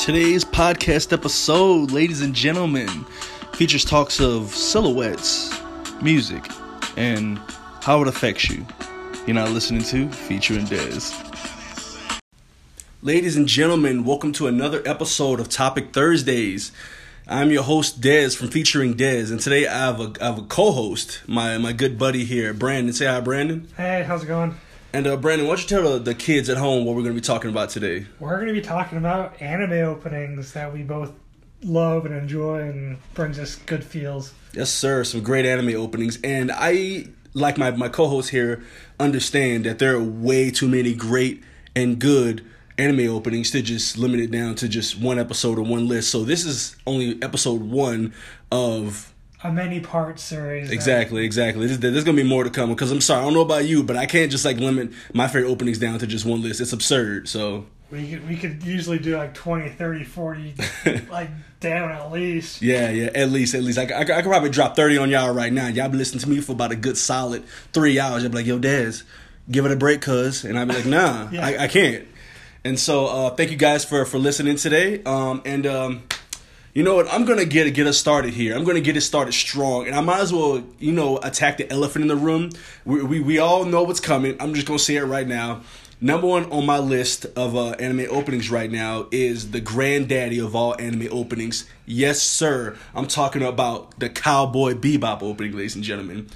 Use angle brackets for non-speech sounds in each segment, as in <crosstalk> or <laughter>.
Today's podcast episode, ladies and gentlemen, features talks of silhouettes, music, and how it affects you. You're not listening to Featuring Dez. Ladies and gentlemen, welcome to another episode of Topic Thursdays. I'm your host Dez from Featuring Dez, and today I have a I have a co-host, my my good buddy here, Brandon. Say hi, Brandon. Hey, how's it going? And uh, Brandon, why don't you tell the, the kids at home what we're going to be talking about today? We're going to be talking about anime openings that we both love and enjoy and brings us good feels. Yes, sir. Some great anime openings, and I like my my co-host here understand that there are way too many great and good anime openings to just limit it down to just one episode or one list. So this is only episode one of A many part series. that- Exactly, exactly. There's, there's gonna be more to come because I'm sorry, I don't know about you, but I can't just like limit my favorite openings down to just one list. It's absurd. So We could, we could usually do like 20, 30, 40, <laughs> like down at least. yeah, yeah, at least, at least I, I, I could probably drop thirty on y'all right now. Y'all be listening to me for about a good solid three hours. Y'all be like, "Yo, Dez, give it a break, cuz," and I'd be like, "Nah, <laughs> Yeah. I, I can't." And so, uh, thank you guys for for listening today. Um, and um, you know what? I'm gonna get get us started here. I'm gonna get it started strong, and I might as well, you know, attack the elephant in the room. We we, we all know what's coming. I'm just gonna say it right now. Number one on my list of uh, anime openings right now is the granddaddy of all anime openings. Yes, sir. I'm talking about the Cowboy Bebop opening, ladies and gentlemen.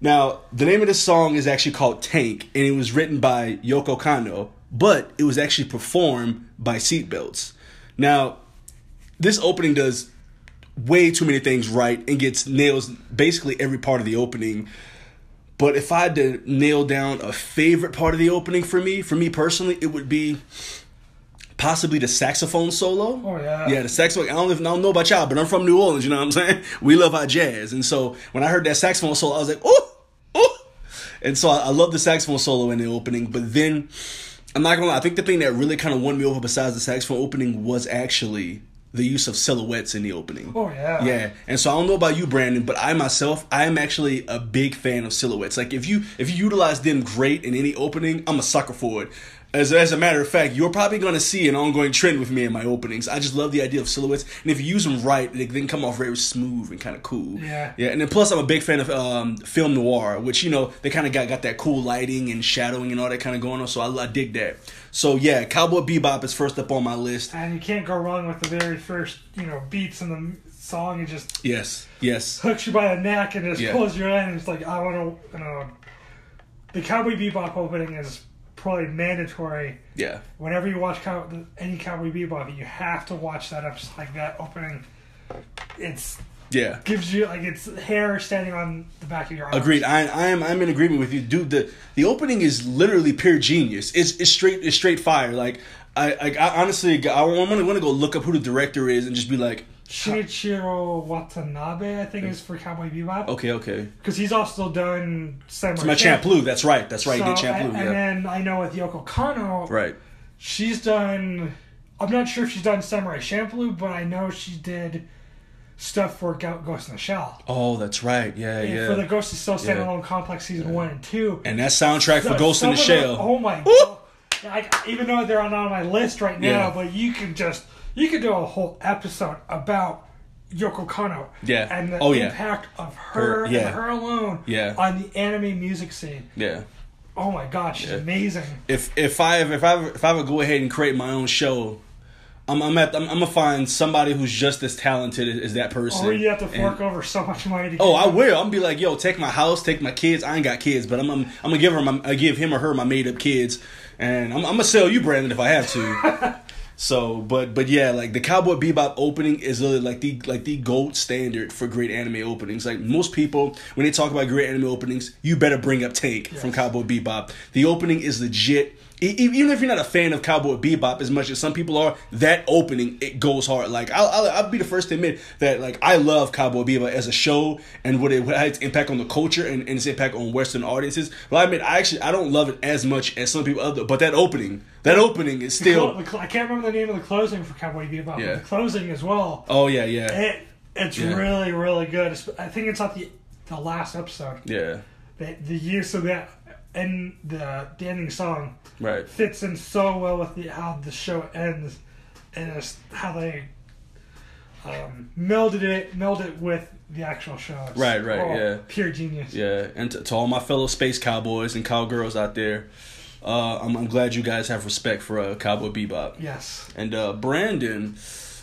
Now, the name of this song is actually called Tank, and it was written by Yoko Kanno, but it was actually performed by Seatbelts. Now, this opening does way too many things right and gets nails basically every part of the opening. But if I had to nail down a favorite part of the opening for me, for me personally, it would be possibly the saxophone solo. Oh, yeah. Yeah, the saxophone. I don't, I don't know about y'all, but I'm from New Orleans. You know what I'm saying? <laughs> We love our jazz, and so when I heard that saxophone solo, I was like, oh. And so I, I love the saxophone solo in the opening. But then I'm not gonna lie. I think the thing that really kind of won me over, besides the saxophone opening, was actually the use of silhouettes in the opening. Oh, yeah. Yeah, and so I don't know about you, Brandon, but I myself, I am actually a big fan of silhouettes. Like if you if you utilize them great in any opening, I'm a sucker for it. As, as a matter of fact, you're probably going to see an ongoing trend with me in my openings. I just love the idea of silhouettes, and if you use them right, they then come off very smooth and kind of cool. Yeah. yeah. And then plus, I'm a big fan of um, film noir, which you know they kind of got got that cool lighting and shadowing and all that kind of going on. So I, I dig that. So yeah, Cowboy Bebop is first up on my list. And you can't go wrong with the very first, you know, beats in the song. It just Yes, yes, hooks you by the neck and just Yeah. pulls you in. And it's like, I want to, you know. The Cowboy Bebop opening is probably mandatory yeah. whenever you watch cow- any Cowboy Bebop, you have to watch that episode, like that opening. It's Yeah. gives you like it's hair standing on the back of your arm. Agreed. I, I am. I'm in agreement with you, dude. The the opening is literally pure genius. It's it's straight. It's straight fire. Like I, I, I honestly, I want to want to go look up who the director is and just be like, Shinichiro Watanabe, I think, is for Cowboy Bebop. okay, okay. Because he's also done Samurai It's my Champloo. That's right. That's right. he did So, Champloo. and, Yeah. and then I know with Yoko Kanno, right. she's done. I'm not sure if she's done Samurai Champloo, but I know she did stuff for Ghost in the Shell. Oh, that's right. Yeah, And yeah. For the Ghost of Cell Yeah. standalone complex season one and two. and that soundtrack for Ghost in the Shell. oh my Woo! god! I, even though they're not on my list right now, Yeah. but you can just you could do a whole episode about Yoko Kanno. Yeah. And the Oh, yeah. impact of her, Her- yeah. and her alone Yeah. on the anime music scene. yeah. Oh my god, she's amazing. If if I if I if I would go ahead and create my own show. I'm I'm, at, I'm I'm gonna find somebody who's just as talented as, as that person. Or you have to and- fork over so much money to Oh, I will. I'm gonna be like, yo, take my house, take my kids. I ain't got kids, but I'm I'm, I'm gonna give her my I give him or her my made up kids, and I'm, I'm gonna sell you, Brandon, if I have to. <laughs> so, but but yeah, like the Cowboy Bebop opening is really like the like the gold standard for great anime openings. Like most people, when they talk about great anime openings, you better bring up Tank from Cowboy Bebop. The opening is legit. Even if you're not a fan of Cowboy Bebop as much as some people are, that opening it goes hard. Like I'll, I'll, I'll be the first to admit that like I love Cowboy Bebop as a show and what it what had its impact on the culture and, and its impact on Western audiences. But I admit I actually I don't love it as much as some people other. But that opening, that opening is still. clo- the cl- I can't remember the name of the closing for Cowboy Bebop. Yeah. But the closing as well. Oh yeah, yeah, It it's Yeah. really really good. I think it's at the the last episode. yeah. the, the use of that in the, the ending song Right. fits in so well with the, how the show ends and it's how they um, melded it melded it with the actual show. It's Right, right, yeah. Pure genius. Yeah, and to, to all my fellow space cowboys and cowgirls out there, uh, I'm, I'm glad you guys have respect for uh, Cowboy Bebop. Yes. And uh, Brandon,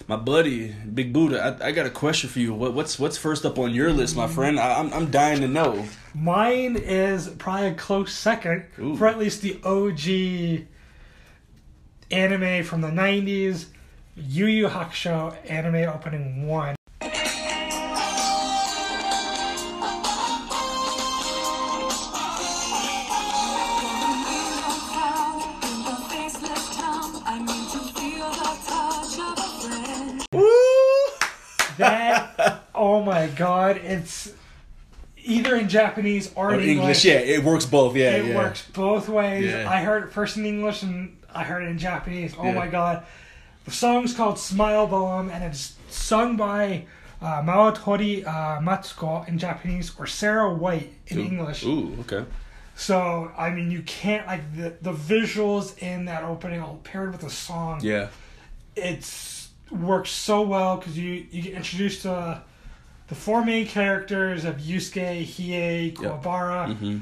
my buddy, Big Buddha, I, I got a question for you. What, what's what's first up on your list, my mm. friend? I, I'm I'm dying to know. Mine is probably a close second Ooh. for at least the OG anime from the 90s, Yu Yu Hakusho anime opening 1. God, it's either in Japanese or Or in English, yeah, it works both. Yeah, it yeah. works both ways. Yeah. I heard it first in English and I heard it in Japanese. Oh Yeah. my god. The song's called Smile Bomb and it's sung by uh, Mawatari uh, Matsuko in Japanese or Sarah White in English. Ooh, okay. So, I mean, you can't, like, the, the visuals in that opening all paired with the song Yeah, it's works so well because you you get introduced to uh, the four main characters of Yusuke, Hiei, Kuwabara, hmm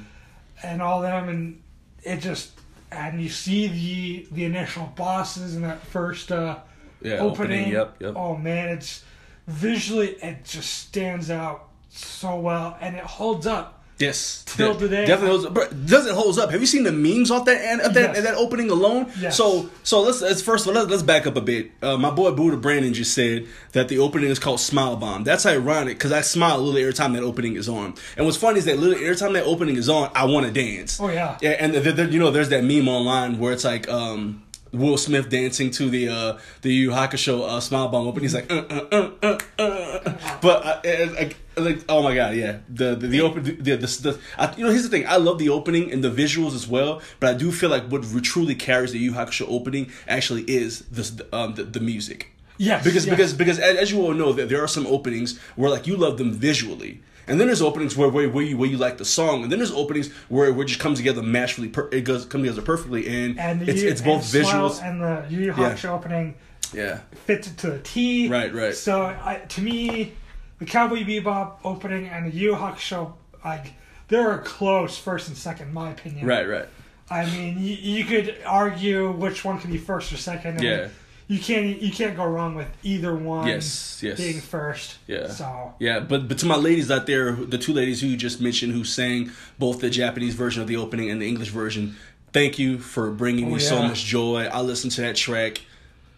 and all them, and it just and you see the the initial bosses in that first uh, yeah. opening. Yep, yep. Oh man, it's visually it just stands out so well, and it holds up. Yes, Till today. definitely holds up. But does it holds up? Have you seen the memes off that and of that Yes. that opening alone? Yes. So so let's, let's first of all let's, let's back up a bit. Uh, my boy Buddha Brandon just said that the opening is called Smile Bomb. That's ironic because I smile a little every time that opening is on. And what's funny is that little every time that opening is on, I want to dance. Oh, yeah. Yeah, and the, the, you know there's that meme online where it's like. um Will Smith dancing to the uh the Yu Hakusho uh, Smile Bomb opening. He's like, uh, uh, uh, uh, uh. but uh, uh, uh, like, oh my god, yeah. The the, the open the the, the, the I, you know here's the thing. I love the opening and the visuals as well, but I do feel like what truly carries the Yu Hakusho opening actually is this um the, the music. Yes, Because yes. because because as, as you all know that there are some openings where like you love them visually. And then there's openings where, where, where you where you like the song, and then there's openings where, where it just comes together masterfully. Per, it goes come together perfectly, and, And it's Yu- it's both and visuals. and the Yu Yu Yeah. Opening yeah, fits it to the T. Right, right. So I, to me, the Cowboy Bebop opening and the Yu Yu Hakusho, like they're close first and second, in my opinion. right, right. I mean, you, you could argue which one could be first or second. Yeah. You can't you can't go wrong with either one. Yes, yes. Being first. Yeah. So. Yeah, but but to my ladies out there, the two ladies who you just mentioned who sang both the Japanese version of the opening and the English version, thank you for bringing me Oh, so much joy. I listen to that track.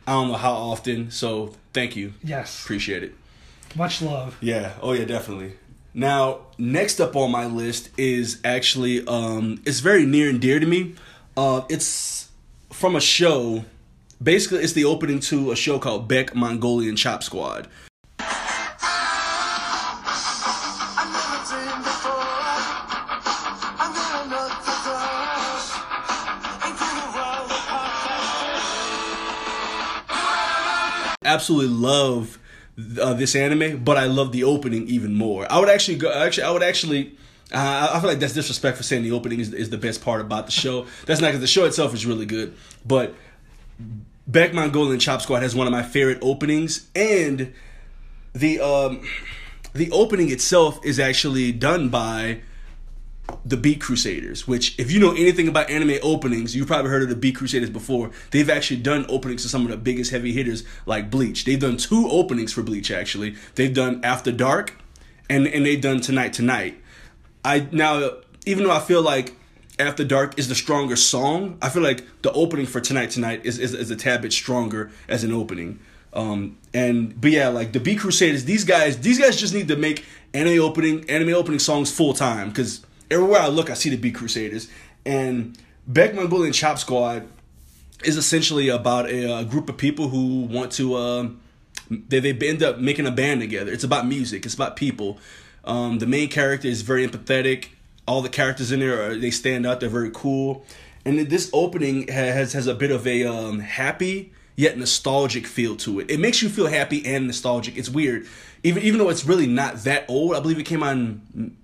I don't know how often, so thank you. Yes. Appreciate it. Much love. Yeah. Oh yeah, definitely. Now, next up on my list is actually um it's very near and dear to me. Uh it's from a show. Basically, it's the opening to a show called Beck Mongolian Chop Squad. Absolutely love uh, this anime, but I love the opening even more. I would actually go. Actually, I would actually. Uh, I feel like that's disrespect for saying the opening is, is the best part about the show. That's not because the show itself is really good, but Beck Mongolian Chop Squad has one of my favorite openings, and the um, the opening itself is actually done by the Beat Crusaders, which, if you know anything about anime openings, you've probably heard of the Beat Crusaders before. They've actually done openings to some of the biggest heavy hitters like Bleach. They've done two openings for Bleach, actually. They've done After Dark, and, and they've done Tonight Tonight. I now, even though I feel like After Dark is the stronger song, I feel like the opening for Tonight Tonight is, is, is a tad bit stronger as an opening. Um, and but yeah, like the Beat Crusaders, these guys, these guys just need to make anime opening anime opening songs full time because everywhere I look, I see the Beat Crusaders. And Beck Mongolian Chop Squad is essentially about a, uh group of people who want to. Uh, they they end up making a band together. It's about music. It's about people. Um, the main character is very empathetic. All the characters in there are they stand out. They're very cool. And this opening has has a bit of a um, happy yet nostalgic feel to it. It makes you feel happy and nostalgic. It's weird, even even though it's really not that old. I believe it came on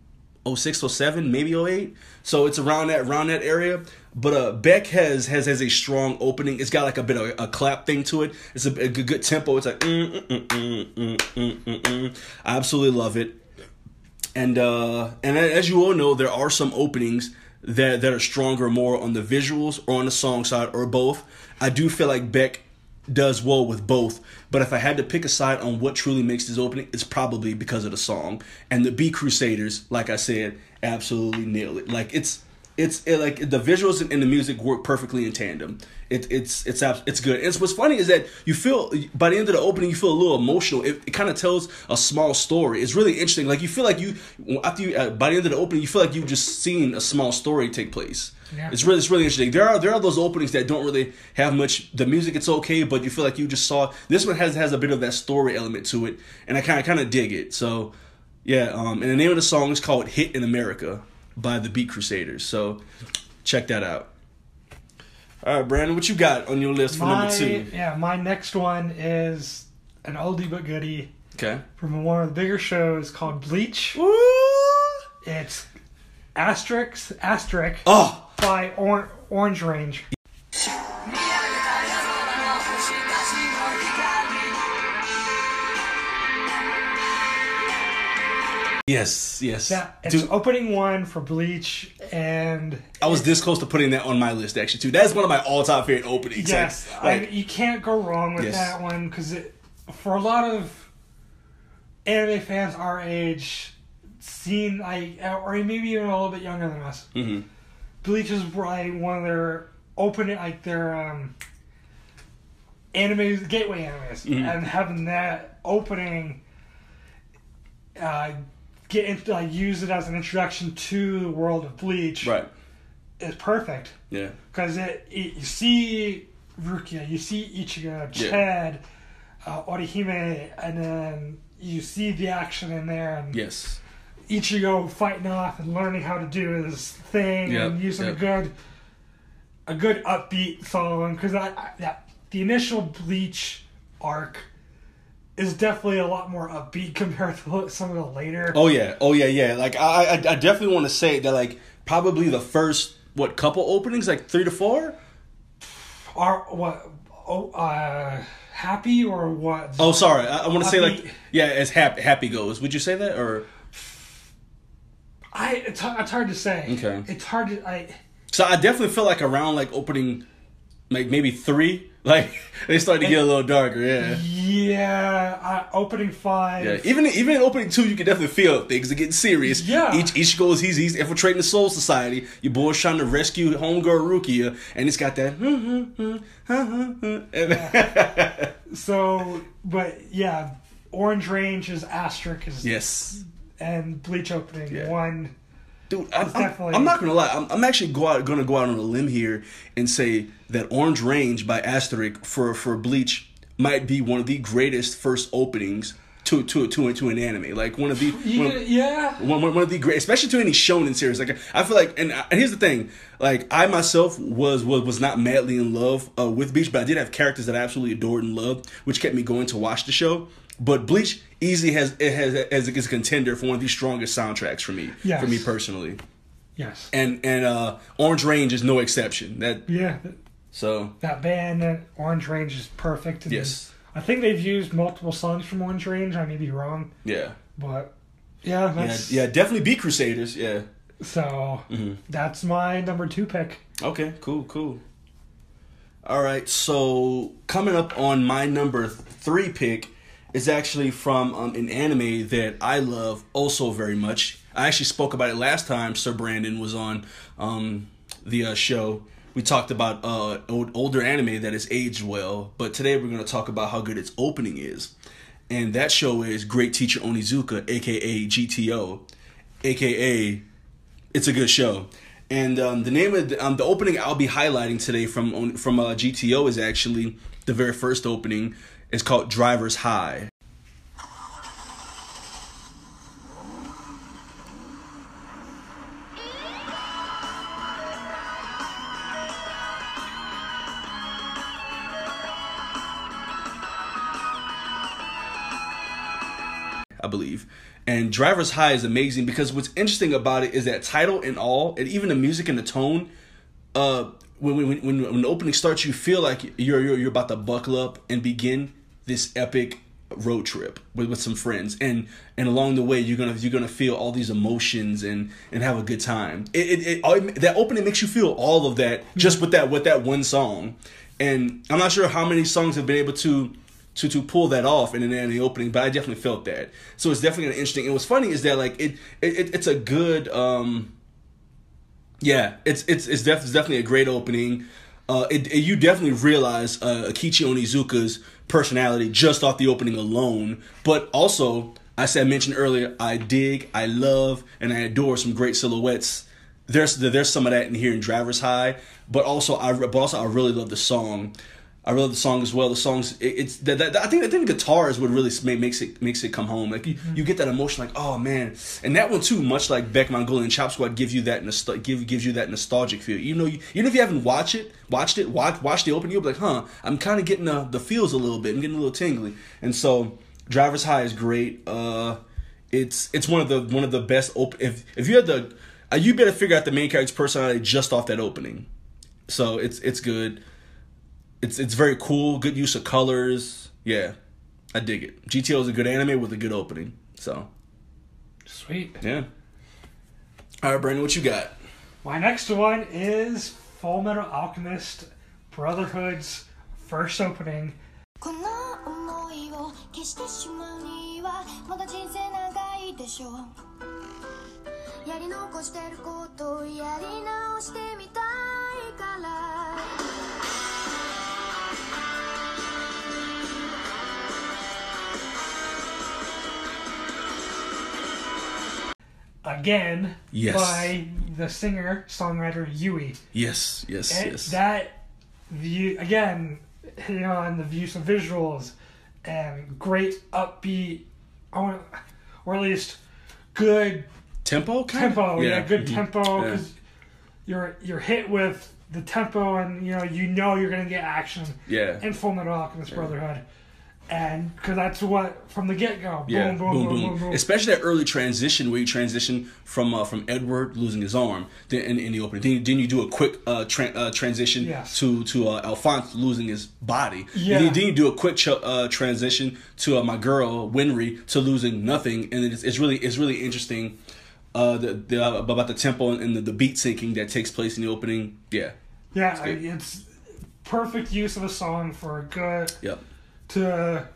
06, 07, maybe 08. So it's around that around that area. But uh, Beck has has has a strong opening. It's got like a bit of a, clap thing to it. It's a, a good, good tempo. It's like mm, mm, mm, mm, mm, mm, mm. I absolutely love it. And uh, and as you all know, there are some openings that that are stronger more on the visuals or on the song side or both. I do feel like Beck does well with both. But if I had to pick a side on what truly makes this opening, it's probably because of the song. And the Beat Crusaders, like I said, absolutely nail it. Like it's it's it, like the visuals and, the music work perfectly in tandem. It, it's it's it's good. And what's funny is that you feel by the end of the opening you feel a little emotional. It, it kind of tells a small story. It's really interesting. Like you feel like you after you uh, by the end of the opening you feel like you've just seen a small story take place. Yeah. It's really it's really interesting. There are there are those openings that don't really have much. The music it's okay, but you feel like you just saw. This one has has a bit of that story element to it, and I kind of kind of dig it. So yeah, um, and the name of the song is called "Hit in America" by the Beat Crusaders. So check that out. All right, Brandon, what you got on your list for my, number two? Yeah, my next one is an oldie but goodie. Okay. From one of the bigger shows called Bleach. Woo! It's Asterix, Asterisk oh. by or- Orange Range. Yes, yes. Yeah, it's Dude, opening one for Bleach, and I was this close to putting that on my list actually too. That's one of my all-time favorite openings. Yes, like, I, you can't go wrong with yes. that one because for a lot of anime fans our age, seen like or maybe even a little bit younger than us, mm-hmm. Bleach is probably one of their opening like their um, animes, gateway animes, mm-hmm. and having that opening. Uh, get into like use it as an introduction to the world of Bleach. Right. Is perfect. Yeah. Because it, it, you see Rukia, you see Ichigo, Chad, yeah. uh, Orihime, and then you see the action in there. And yes. Ichigo fighting off and learning how to do his thing yep. and using yep. a good, a good upbeat song. Because I, that the initial Bleach arc is definitely a lot more upbeat <laughs> compared to some of the later. Oh yeah, oh yeah, yeah. Like I, I, I definitely want to say that like probably the first what couple openings, like three to four, are what oh uh happy or what? Oh, sorry, I, I want to say like yeah, as happy happy goes. Would you say that or? I it's, it's hard to say. Okay, it's hard to I. So I definitely feel like around like opening, like maybe three <laughs> Like they start to get a little darker, yeah. Yeah, uh, opening five. Yeah, even even in opening two, you can definitely feel things are getting serious. Yeah, each each goes he's he's infiltrating the Soul Society. Your boy's trying to rescue homegirl Rukia, and it's got that. Huh <laughs> So, but yeah, Orange Range is asterisk is yes, and Bleach opening yeah. one Dude, I'm, I'm, I'm, not gonna lie. I'm, I'm actually go out, gonna go out on a limb here and say that Orange Range by Asterisk for for Bleach might be one of the greatest first openings to to to to an anime. Like one of the yeah, one, yeah. One, one of the great, especially to any shonen series. Like I feel like, and, and here's the thing: like I myself was was was not madly in love uh, with Bleach, but I did have characters that I absolutely adored and loved, which kept me going to watch the show. But Bleach easily has it has as a contender for one of the strongest soundtracks for me. Yes. For me personally. Yes. And and uh, Orange Range is no exception. That yeah. So that band Orange Range is perfect. yes. I think they've used multiple songs from Orange Range. I may be wrong. Yeah. But yeah, that's yeah, yeah definitely be Crusaders. Yeah. So mm-hmm. that's my number two pick. Okay, cool, cool. All right, so coming up on my number three pick is actually from um, an anime that I love also very much. I actually spoke about it last time Sir Brandon was on um, the uh, show. We talked about uh, old, older anime that has aged well, but today we're going to talk about how good its opening is. And that show is Great Teacher Onizuka, aka GTO, aka it's a good show. And um, the name of the, um, the opening I'll be highlighting today from from uh, GTO is actually the very first opening it's called Driver's High. I believe. And Driver's High is amazing because what's interesting about it is that title and all, and even the music and the tone. Uh, when when when, when the opening starts, you feel like you're you're, you're about to buckle up and begin this epic road trip with, with some friends. And and along the way you're gonna you're gonna feel all these emotions and and have a good time. It, it, it, that opening makes you feel all of that just with that with that one song. And i'm not sure how many songs have been able to to to pull that off in, in the opening but i definitely felt that. So it's definitely an interesting and what's funny is that like it, it it's a good um yeah it's it's it's, def- it's definitely a great opening uh, it, it, you definitely realize uh, Eikichi Onizuka's personality just off the opening alone. But also, I mentioned earlier, I dig, I love, and I adore some great silhouettes. There's there's some of that in here in Driver's High, but also I but also I really love the song. I really love the song as well. The songs, it, it's that, that, I think I think the guitars would really makes it makes it come home. Like you, mm-hmm. you get that emotion, like oh man, and that one too. Much like Beck Mongolian Chop Squad, gives you that nostal- give gives you that nostalgic feel. Even though you, even if you haven't watched it, watched it, watch watch the opening, you'll be like, huh, I'm kind of getting the the feels a little bit. I'm getting a little tingly, and so Driver's High is great. Uh, it's it's one of the one of the best open. If if you had the, uh, you better figure out the main character's personality just off that opening. So it's it's good it's it's very cool. Good use of colors. Yeah, I dig it. GTO is a good anime with a good opening. So sweet. Yeah. All right, Brandon, what you got? My next one is Full Metal Alchemist Brotherhood's first opening. この思いを消してしまうにはまだ人生長いでしょうやり残してることをやり直してみたいから Again yes. by the singer songwriter Yui. Yes, yes, and yes. That view again, you know, and the use of visuals and great upbeat, or at least good tempo. Tempo, yeah, yeah good mm-hmm. tempo because yeah. you're you're hit with the tempo and you know you know you're gonna get action. Yeah. In Full Metal Alchemist yeah. Brotherhood and because that's what from the get go. Yeah, boom, boom, boom, boom, boom, Especially that early transition where you transition from uh, from Edward losing his arm then in, in the opening. Then, then you do a quick uh, tra- uh, transition yes. to to uh, Alphonse losing his body. Yeah. Then, then you do a quick ch- uh, transition to uh, my girl Winry to losing nothing, and it's, it's really it's really interesting. Uh, the, the uh, about the tempo and the, the beat syncing that takes place in the opening. Yeah. Yeah, it's, it's perfect use of a song for a good. Yep to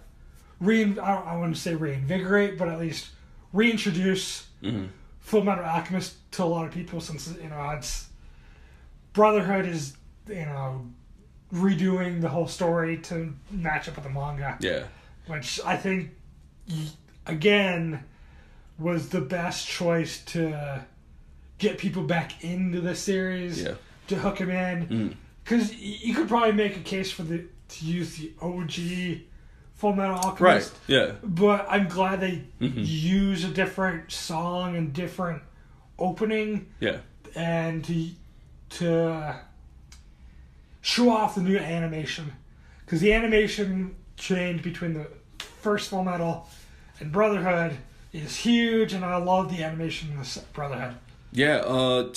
rein I, I want to say reinvigorate, but at least reintroduce mm-hmm. Full Metal Alchemist to a lot of people since you know it's Brotherhood is you know redoing the whole story to match up with the manga. Yeah, which I think again was the best choice to get people back into the series. Yeah. To hook them in, because mm. you could probably make a case for the to use the OG Full Metal Alchemist. Right. Yeah. But I'm glad they mm-hmm. use a different song and different opening. Yeah. And to to show off the new animation, because the animation change between the first Full Metal and Brotherhood is huge, and I love the animation in the Brotherhood. Yeah. Uh,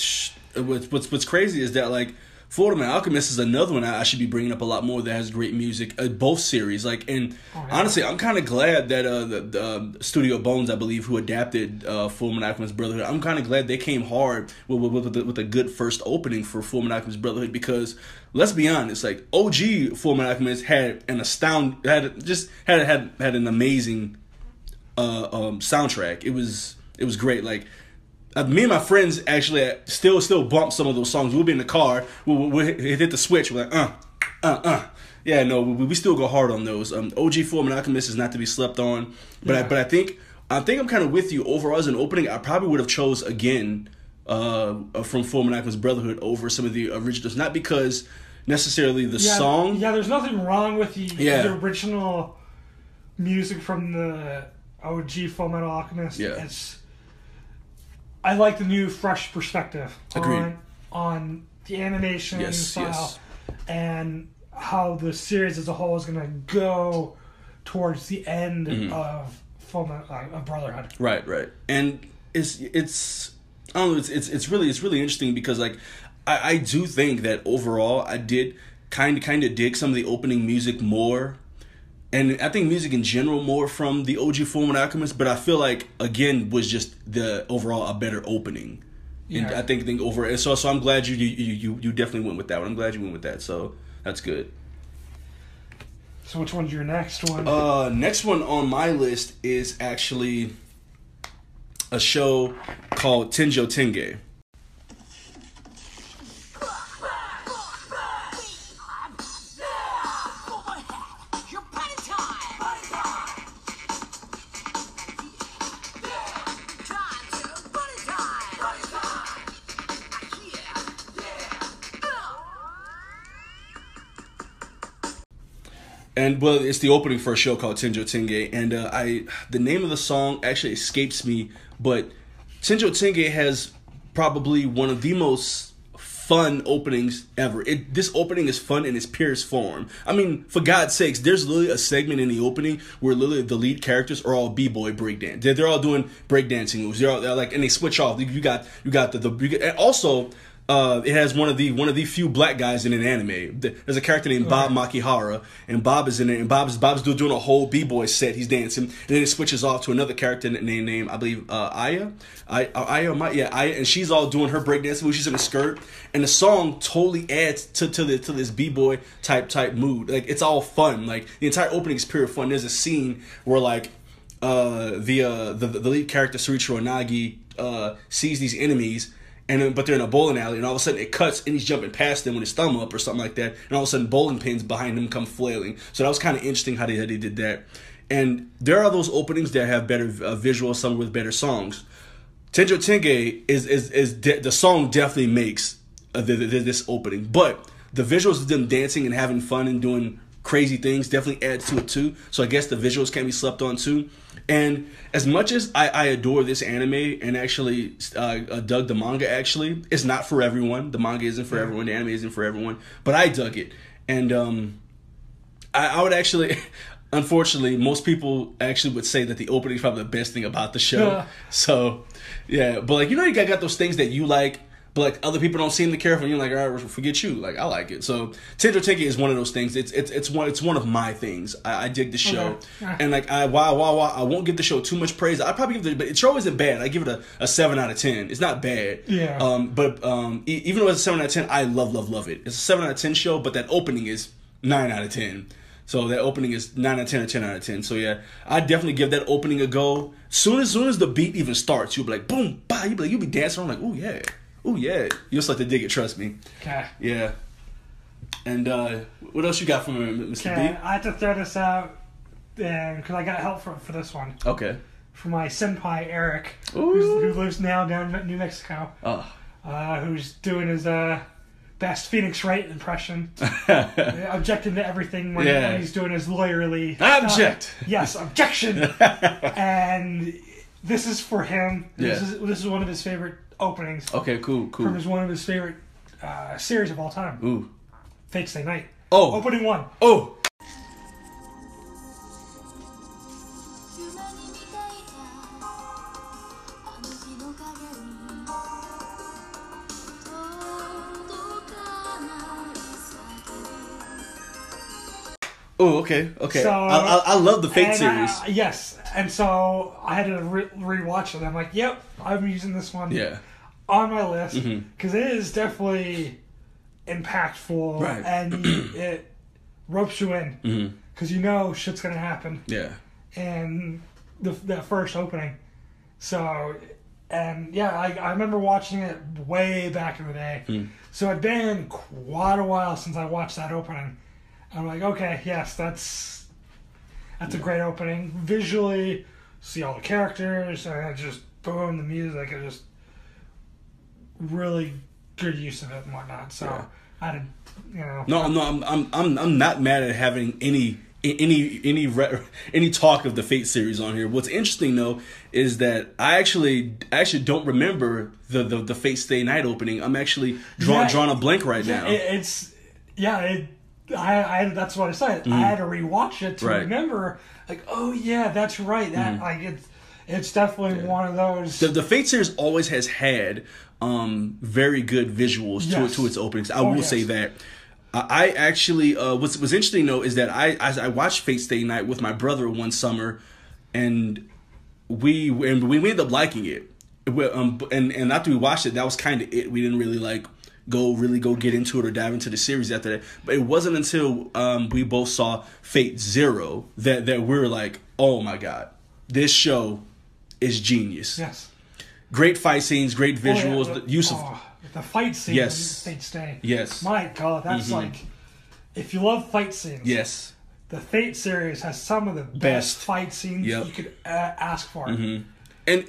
what's what's what's crazy is that like Full Metal Alchemist is another one I should be bringing up a lot more that has great music. Uh, both series, like, and oh, yeah. honestly, I'm kind of glad that uh, the, the uh, Studio Bones, I believe, who adapted uh, Full Metal Alchemist Brotherhood, I'm kind of glad they came hard with with, with, with, a good first opening for Full Metal Alchemist Brotherhood because let's be honest, like OG Full Metal Alchemist had an astound had just had had had an amazing uh, um, soundtrack. It was it was great, like uh, me and my friends actually still still bump some of those songs. We'll be in the car, we'll, we'll hit the switch, we're like, uh, uh, uh. Yeah, no, we, we still go hard on those. Um, OG Metal Alchemist is not to be slept on, but yeah. I, but I think I think I'm kind of with you overall as an opening. I probably would have chose again uh, from Full Metal Alchemist Brotherhood over some of the originals, not because necessarily the yeah, song. Yeah, there's nothing wrong with the, yeah. the original music from the OG Full Metal Alchemist. Yeah. It's I like the new fresh perspective Agreed. on on the animation yes, style yes. and how the series as a whole is going to go towards the end mm-hmm. of full uh, of Brotherhood. Right, right, and it's it's I don't know. It's it's it's really it's really interesting because like I I do think that overall I did kind of kind of dig some of the opening music more. And I think music in general more from the OG Fullmetal Alchemist, but I feel like again was just the overall a better opening. And I think think over and so so I'm glad you you you you definitely went with that one. I'm glad you went with that. So that's good. So which one's your next one? Uh, next one on my list is actually a show called Tenjo Tenge. Well, it's the opening for a show called Tenjo Tenge, and uh, I the name of the song actually escapes me, but Tenjo Tenge has probably one of the most fun openings ever. It this opening is fun in its purest form. I mean, for God's sakes, there's literally a segment in the opening where literally the lead characters are all b-boy breakdance. They're, they're all doing breakdancing moves. They're, all, they're like, and they switch off. You got you got the the and also. Uh, it has one of the one of the few black guys in an anime. There's a character named Bob Makihara, and Bob is in it, and Bob's Bob's doing doing a whole b boy set. He's dancing, and then it switches off to another character named named I believe uh, Aya, I uh, Aya, my, yeah Aya, and she's all doing her breakdancing move. She's in a skirt, and the song totally adds to to the to this b boy type type mood. Like it's all fun. Like the entire opening is pure fun. There's a scene where like uh, the, uh, the the lead character Souichiro Nagi uh, sees these enemies, and but they're in a bowling alley, and all of a sudden it cuts, and he's jumping past them with his thumb up or something like that, and all of a sudden bowling pins behind him come flailing. So that was kind of interesting how they how they did that. And there are those openings that have better uh, visuals, some with better songs. Tenjo Tenge is is is de- the song definitely makes uh, the, the, this opening, but the visuals of them dancing and having fun and doing crazy things definitely adds to it too. So I guess the visuals can be slept on too. And as much as I, I adore this anime and actually uh, uh, dug the manga, actually, it's not for everyone. The manga isn't for everyone. The anime isn't for everyone. But I dug it, and um, I, I would actually, <laughs> unfortunately, most people actually would say that the opening is probably the best thing about the show. So, yeah, but like you know, you got, got those things that you like, but like other people don't seem to care for. You're like, all right, forget you. Like I like it. So Tenjo Tenge is one of those things. It's it's it's one it's one of my things. I, I dig the show, Okay. And like I while while while I won't give the show too much praise. I probably give the but the show isn't bad. I give it a, a seven out of ten. It's not bad. Yeah. Um. But um. e- Even though it's a seven out of ten, I love love love it. It's a seven out of ten show, but that opening is nine out of ten. So that opening is nine out of ten or ten out of ten. So yeah, I definitely give that opening a go. Soon as soon as the beat even starts, you'll be like boom, bah, you be like you be dancing. I'm like, oh yeah, oh yeah. You'll start to dig it. Trust me. Okay. Yeah. And uh what else you got from Mr. B? I have to throw this out, because I got help for for this one Okay. from my senpai Eric, who's, who lives now down in New Mexico, Oh. uh, who's doing his uh, best Phoenix Wright impression, <laughs> uh, objecting to everything when, Yeah. when he's doing his lawyerly stuff. Object. Yes, objection. <laughs> and this is for him. This Yeah. is this is one of his favorite openings. Okay, cool, cool. From his one of his favorite uh, series of all time. Ooh. Fate Stay Night. Oh. Opening one. Oh. Oh, okay, okay. So, I, I, I, love the Fate series. I, yes, and so I had to re- rewatch it. I'm like, yep, I'm using this one. Yeah on my list because it is definitely impactful Right. and <clears throat> it ropes you in because you know shit's gonna happen Yeah. in the that first opening. So, and yeah, I, I remember watching it way back in the day. Hmm. So it'd been quite a while since I watched that opening. I'm like, okay, yes, that's that's a great opening. Visually, see all the characters, and just boom, the music, and just really good use of it and whatnot. So Yeah. I didn't, you know, No, no, I'm, I'm, I'm, I'm not mad at having any, any, any, re- any talk of the Fate series on here. What's interesting though is that I actually, actually don't remember the, the, the Fate Stay Night opening. I'm actually drawing, Yeah, drawing a blank right Yeah, now. it, it's yeah. It, I, I that's what I said. I had to rewatch it to Mm-hmm. Right. remember. Like, oh yeah, that's right. That like it's it's definitely one of those. Mm-hmm. The, the Fate series always has had um, very good visuals Yes. to, to its openings. I Oh, will yes. say that. I actually, uh, what's, what's interesting though is that I, I I watched Fate Stay Night with my brother one summer, and we and we ended up liking it. We- Um, and and after we watched it, that was kind of it. We didn't really like go really go get into it or dive into the series after that. But it wasn't until um, we both saw Fate Zero that that we were like, oh my god, this show is genius yes. Great fight scenes, great Oh, yeah, visuals, the- the use of oh, the fight scene. Yes. Stay. Yes. My God, that's like if you love fight scenes. yes, The Fate series has some of the best, Best. fight scenes Yep. you could uh, ask for. and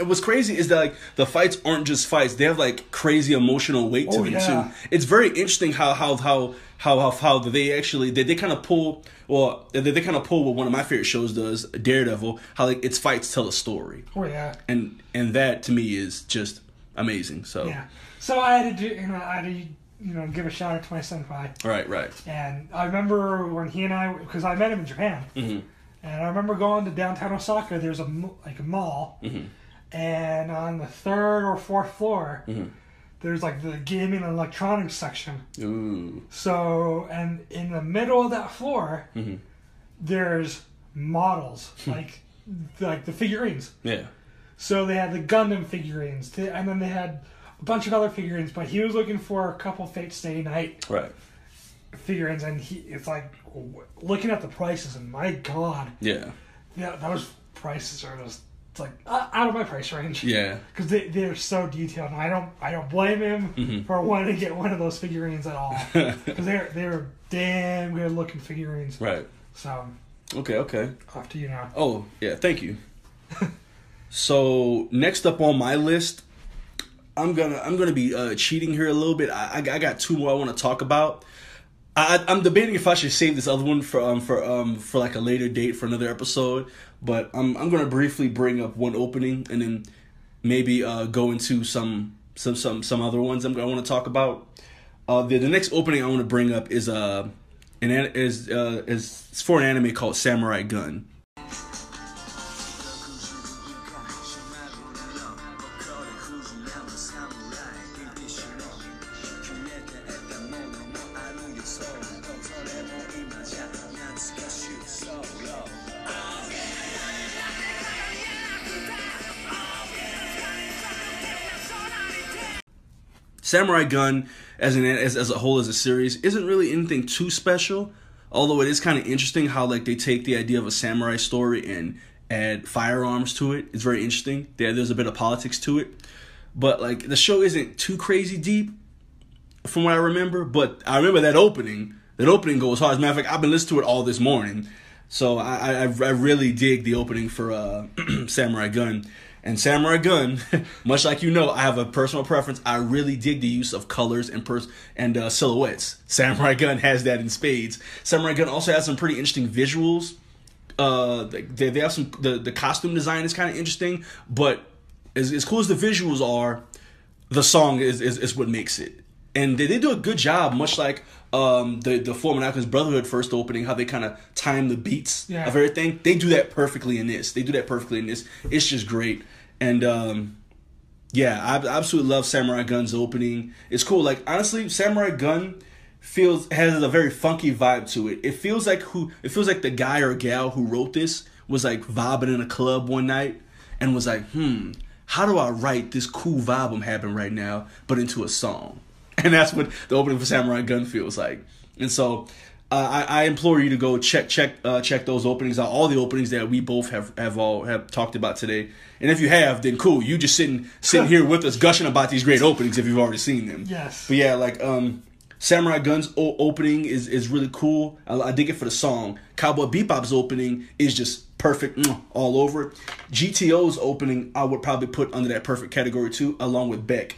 what's crazy is that like the fights aren't just fights; they have like crazy emotional weight to Oh, them yeah. too. It's very interesting how how how how how, how they actually they, they kind of pull well they, they kind of pull what one of my favorite shows does, Daredevil. How like its fights tell a story, Oh yeah. and and that to me is just amazing. So Yeah. So I had to do, you know, I had to, you know, give a shout out to my senpai. right, right, And I remember when he and I, because I met him in Japan, Mm-hmm. and I remember going to downtown Osaka. There's a like a mall, Mm-hmm. and on the third or fourth floor, Mm-hmm. There's like the gaming and electronics section. ooh, So, and in the middle of that floor, Mm-hmm. there's models like like the figurines. yeah, So they had the Gundam figurines, and then they had a bunch of other figurines. But he was looking for a couple Fate Stay Night right, figurines, and he it's like looking at the prices, and my God, yeah, yeah, those prices are just it's like uh, out of my price range. yeah, because they they're so detailed, and I don't I don't blame him Mm-hmm. for wanting to get one of those figurines at all <laughs> because they're they're damn good looking figurines. right. So Okay, okay. off to you now. Oh, yeah, thank you. <laughs> so next up on my list, I'm gonna I'm gonna be uh, cheating here a little bit. I, I, I got two more I want to talk about. I, I'm debating if I should save this other one for um for um for like a later date for another episode, but I'm I'm gonna briefly bring up one opening and then maybe uh go into some some some some other ones I'm gonna want to talk about. Uh, the the next opening I want to bring up is uh an- is uh is for an anime called Samurai Gun. Samurai Gun as an as, as a whole as a series isn't really anything too special. Although it is kind of interesting how like they take the idea of a samurai story and add firearms to it. It's very interesting. There there's a bit of politics to it. But like the show isn't too crazy deep from what I remember, but I remember that opening. That opening goes hard. As a matter of fact, I've been listening to it all this morning, so I I, I really dig the opening for uh, <clears throat> Samurai Gun. And Samurai Gun, <laughs> much like you know, I have a personal preference. I really dig the use of colors and pers- and uh, silhouettes. Samurai Gun has that in spades. Samurai Gun also has some pretty interesting visuals. Uh, they, they have some the the costume design is kind of interesting, but as as cool as the visuals are, the song is, is, is what makes it. And they, they do a good job, much like um, the the Full Metal Brotherhood first opening, how they kind of time the beats Yeah. of everything. They do that perfectly in this. They do that perfectly in this. It's just great. And um, yeah, I absolutely love Samurai Gun's opening. It's cool. Like honestly, Samurai Gun feels has a very funky vibe to it. It feels like who it feels like the guy or gal who wrote this was like vibing in a club one night and was like, hmm, how do I write this cool vibe I'm having right now, but into a song? <laughs> And that's what the opening for Samurai Gun feels like. And so uh, I, I implore you to go check check uh, check those openings out, all the openings that we both have have all have talked about today. And if you have, then cool. You just sitting sitting here with us gushing about these great openings if you've already seen them. Yes. But yeah, like um, Samurai Gun's o- opening is is really cool. I, I dig it for the song. Cowboy Bebop's opening is just perfect all over. GTO's opening I would probably put under that perfect category too, along with Beck.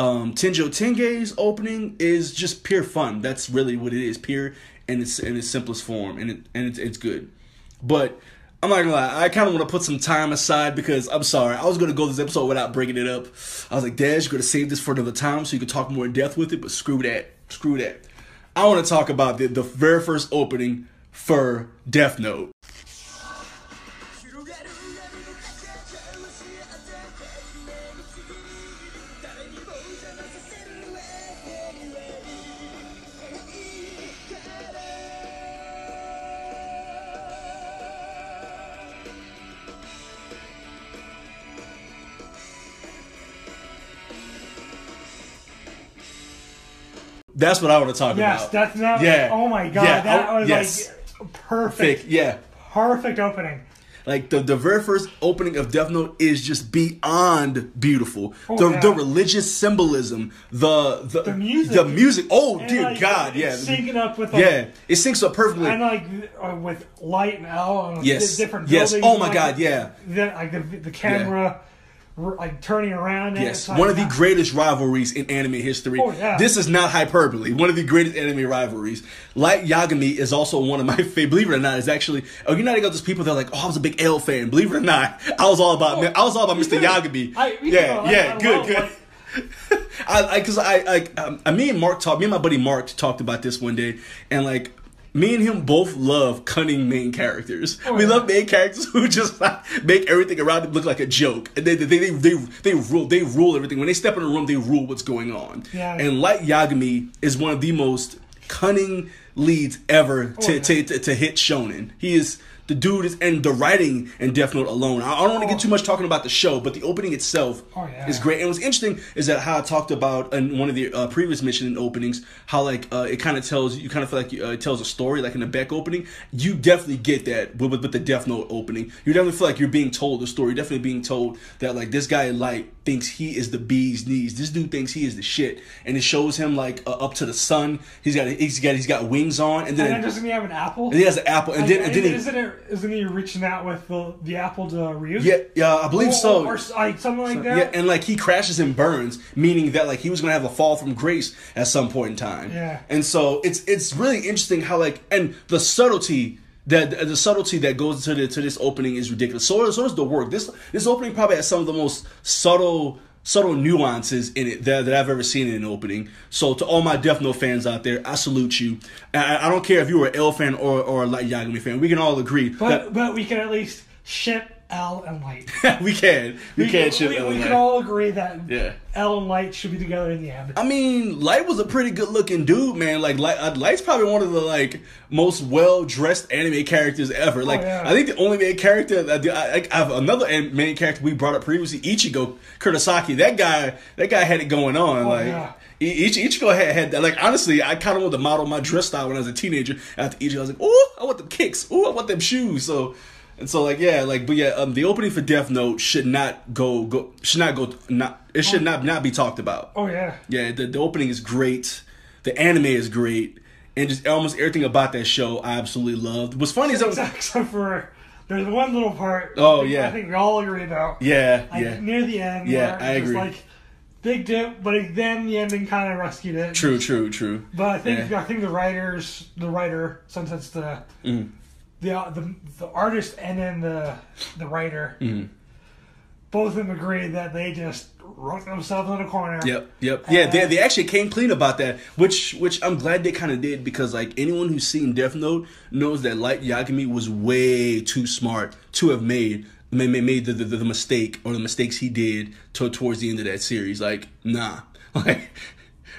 Um, Tenjo Tenge's opening is just pure fun. That's really what it is, pure in its in its simplest form, and it and it's it's good. But I'm not gonna lie, I kind of want to put some time aside because I'm sorry, I was gonna go this episode without bringing it up. I was like, Dad, you're gonna save this for another time so you can talk more in depth with it, but screw that, screw that. I want to talk about the, the very first opening for Death Note. That's what I want to talk Yes, about. Yes, that's not. Yeah. Oh my god, Yeah, that oh, was yes. like perfect. Yeah. Perfect opening. Like the, the very first opening of Death Note is just beyond beautiful. Oh, the yeah. the religious symbolism, the the, The music. the music. Oh And, dear like, God, yeah, syncing up with like, yeah, it syncs up perfectly. and like uh, with light and L and Yes. di- different Yes. Oh my like, God, yeah. The, like the, the camera, r- like turning around. and Yes, like, one of the greatest rivalries in anime history. Oh, yeah. This is not hyperbole. One of the greatest anime rivalries. Light Yagami is also one of my <laughs> favorite. Believe it or not, is actually. Oh, you know, I got those people that are like, oh, I was a big L fan. Believe it or not, I was all about. I was all about Mr. Yagami. I- me yeah. I- yeah, I good, good. like- I, because I, I, um, I, me and Mark talked. Me and my buddy Mark talked about this one day, and like. Me and him both love cunning main characters. Oh, we yeah. love main characters who <laughs> just like, make everything around them look like a joke. And they, they, they, they, they rule. They rule everything. When they step in a room, they rule what's going on. Yeah. And Light Yagami is one of the most cunning leads ever oh, to, Oh, yeah. to, to, to hit shonen. He is the dude is and the writing in Death Note alone. I I don't want to get too much talking about the show, but the opening itself Oh, yeah. is great. And what's interesting is that how I talked about in one of the uh, previous mission openings, how like uh, it kind of tells you kind of feel like uh, it tells a story, like in the Beck opening. You definitely get that with, with, with the Death Note opening. You definitely feel like you're being told the story. You're definitely being told that like this guy Light thinks he is the bee's knees. This dude thinks he is the shit, and it shows him like uh, up to the sun. He's got he's got he's got wings on, and And then then doesn't he have an apple? and he has an apple, and then and then he, isn't it? Isn't he reaching out with the the apple to Ryu? yeah yeah I believe Or, so. or, like something like that. Yeah, and like he crashes and burns, meaning that like he was gonna have a fall from grace at some point in time. Yeah. And so it's it's really interesting how like and the subtlety that the subtlety that goes into the, to this opening is ridiculous. So so is the work. This this opening probably has some of the most subtle subtle nuances in it that, that I've ever seen in an opening. So to all my Death Note fans out there, I salute you. I, I don't care if you were an L fan or or a Light Yagami fan. We can all agree But but we can at least ship L and Light. <laughs> we can we, can ship we, L we and can all agree that Yeah. L and Light should be together in the end. I mean, Light was a pretty good looking dude, man. Like, Light, uh, Light's probably one of the like most well dressed anime characters ever. Like, yeah. I think the only main character that I, I have another main character we brought up previously, Ichigo Kurosaki. That guy, that guy had it going on. like, yeah. Ich- Ichigo had, had that. Like, honestly, I kind of wanted to model my dress style when I was a teenager. After Ichigo, I was like, oh, I want them kicks. Oh, I want them shoes. So. And so like yeah like but yeah um the opening for Death Note should not go go should not go not it should not not be talked about. Oh yeah. Yeah, the, the opening is great. The anime is great. And just almost everything about that show I absolutely loved. What's funny is that Except, except for there's one little part. Oh, yeah. I think we all agree about. Yeah, Like, yeah. Near the end. Yeah, I agree. Like big dip, but then the ending kind of rescued it. True, true, true. But I think Yeah. I think the writers, the writer, since it's the Mm. The, uh, the the artist and then the the writer, Mm. both of them agree that they just wrote themselves in a corner. Yep, yep. Yeah, they, they actually came clean about that, which which I'm glad they kind of did because like anyone who's seen Death Note knows that Light Yagami was way too smart to have made made, made the, the, the mistake or the mistakes he did to, towards the end of that series. Like, nah, <laughs> like.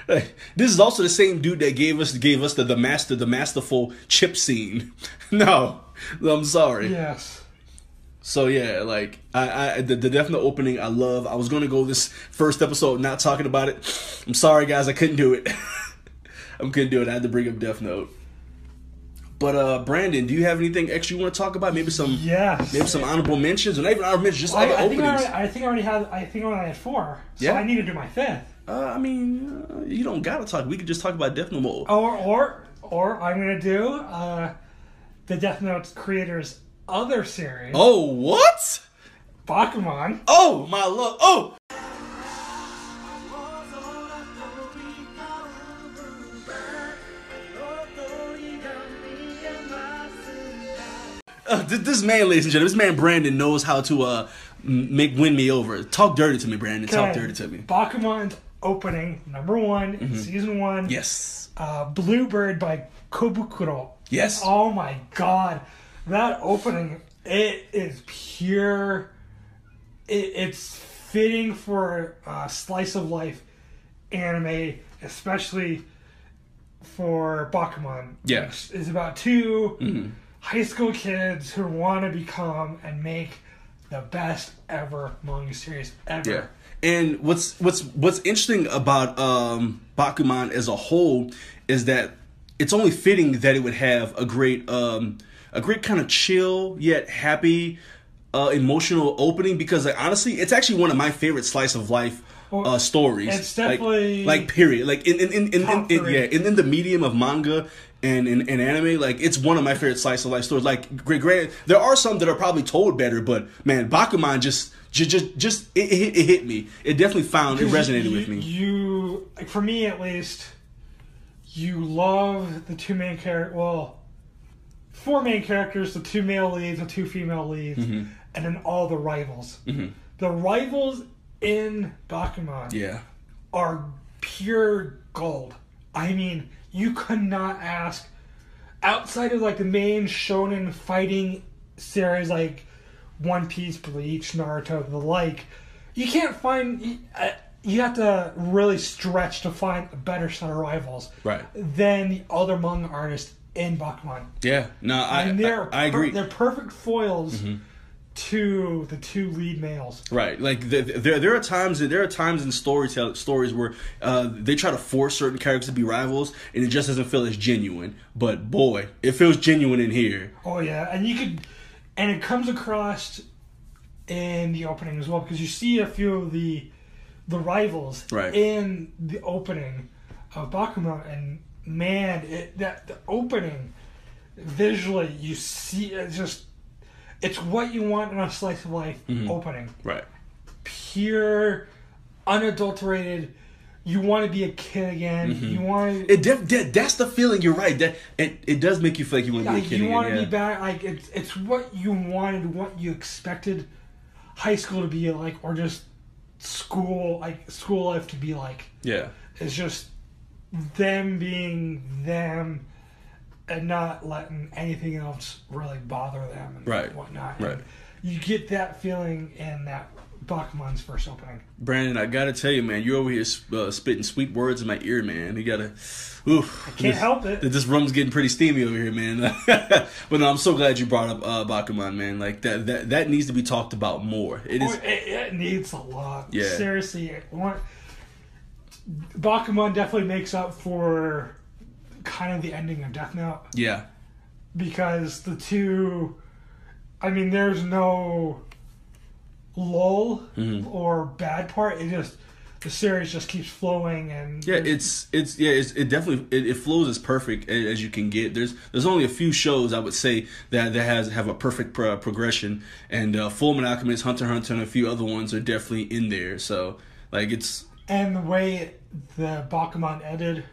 <laughs> This is also the same dude that gave us gave us the, the master the masterful chip scene. <laughs> No, I'm sorry. Yes. So yeah, like I, I the, the Death Note opening I love. I was gonna go this first episode not talking about it. I'm sorry guys, I couldn't do it. <laughs> I couldn't do it. I had to bring up Death Note. But uh Brandon, do you have anything extra you want to talk about? Maybe some Yes. maybe some honorable mentions or not even honorable mentions, just I, other I think I, already, I think I already had. I think I only had four. So Yeah? I need to do my fifth. Uh, I mean, uh, you don't gotta talk. We could just talk about Death Note. more. Or or or I'm gonna do uh, the Death Note creators' other series, Oh what? Bakuman. Oh my love. Oh. Uh, this man, ladies and gentlemen, this man Brandon knows how to uh make win me over. Talk dirty to me, Brandon. Talk dirty to me. Bakuman opening number one in season one. Yes. Uh, Bluebird by Kobukuro. Yes. Oh my god, that opening it is pure. It, it's fitting for a slice of life anime, especially for Bakuman. Yeah. which is about 2 high school kids who want to become and make the best ever manga series ever. Yeah. And what's what's what's interesting about um, Bakuman as a whole is that it's only fitting that it would have a great um, a great kind of chill yet happy uh, emotional opening because like honestly it's actually one of my favorite slice of life uh, stories. It's Like- definitely like, period. Like in in in, in, in, in- yeah in, in the medium of manga and in, in anime like it's one of my favorite slice of life stories. Like great granted there are some that are probably told better, but man Bakuman just just just, just it, it, hit- it hit me. It definitely found it resonated you, with me. You, like, for me at least, you love the two main characters. Well, four main characters: the two male leads, the two female leads, Mm-hmm. and then all the rivals. The rivals in Bakuman yeah. are pure gold. I mean, you could not ask outside of like the main shonen fighting series like One Piece, Bleach, Naruto, the like. You can't find. you- uh, have to really stretch to find a better set of rivals Right. than the other manga artists in Bakuman. Yeah. No, I And they're I, I agree. Mm-hmm. they're perfect foils to the two lead males. Right, like the, the- there there are times there are times in storytell stories where uh, they try to force certain characters to be rivals, and it just doesn't feel as genuine. But boy, it feels genuine in here. Oh yeah, and you could, and it comes across in the opening as well because you see a few of the the rivals Right. in the opening of Bakuman, and man, it, that the opening visually you see it's just it's what you want in a slice of life Mm-hmm. opening, Right. pure, unadulterated. You want to be a kid again. You want to. Mm-hmm. It def- that, that's the feeling. You're right. That it, it does make you feel like you want to be a kid you want to yeah. be back like it's it's what you wanted what you expected high school to be like or just school like school life to be like Yeah. it's just them being them and not letting anything else really bother them and Right. whatnot Right. And you get that feeling in that Bakuman's first opening Brandon, I gotta tell you, man, you're over here uh, spitting sweet words in my ear, man. You gotta. Oof, I can't help it. This room's getting pretty steamy over here, man. <laughs> but no, I'm so glad you brought up uh, Bakuman, man. Like that, that, that needs to be talked about more. It Oh, it, it needs a lot. Yeah. Seriously, want, Bakuman definitely makes up for kind of the ending of Death Note Yeah. because the two, I mean, there's no lull Mm-hmm. or bad part. It just the series just keeps flowing and Yeah, it's it's yeah, it's, it definitely it, it flows as perfect as you can get. There's there's only a few shows I would say that that has have a perfect pro- progression, and uh, Full Metal Alchemist, Hunter x Hunter, and a few other ones are definitely in there. So like it's and the way the Bakuman ended,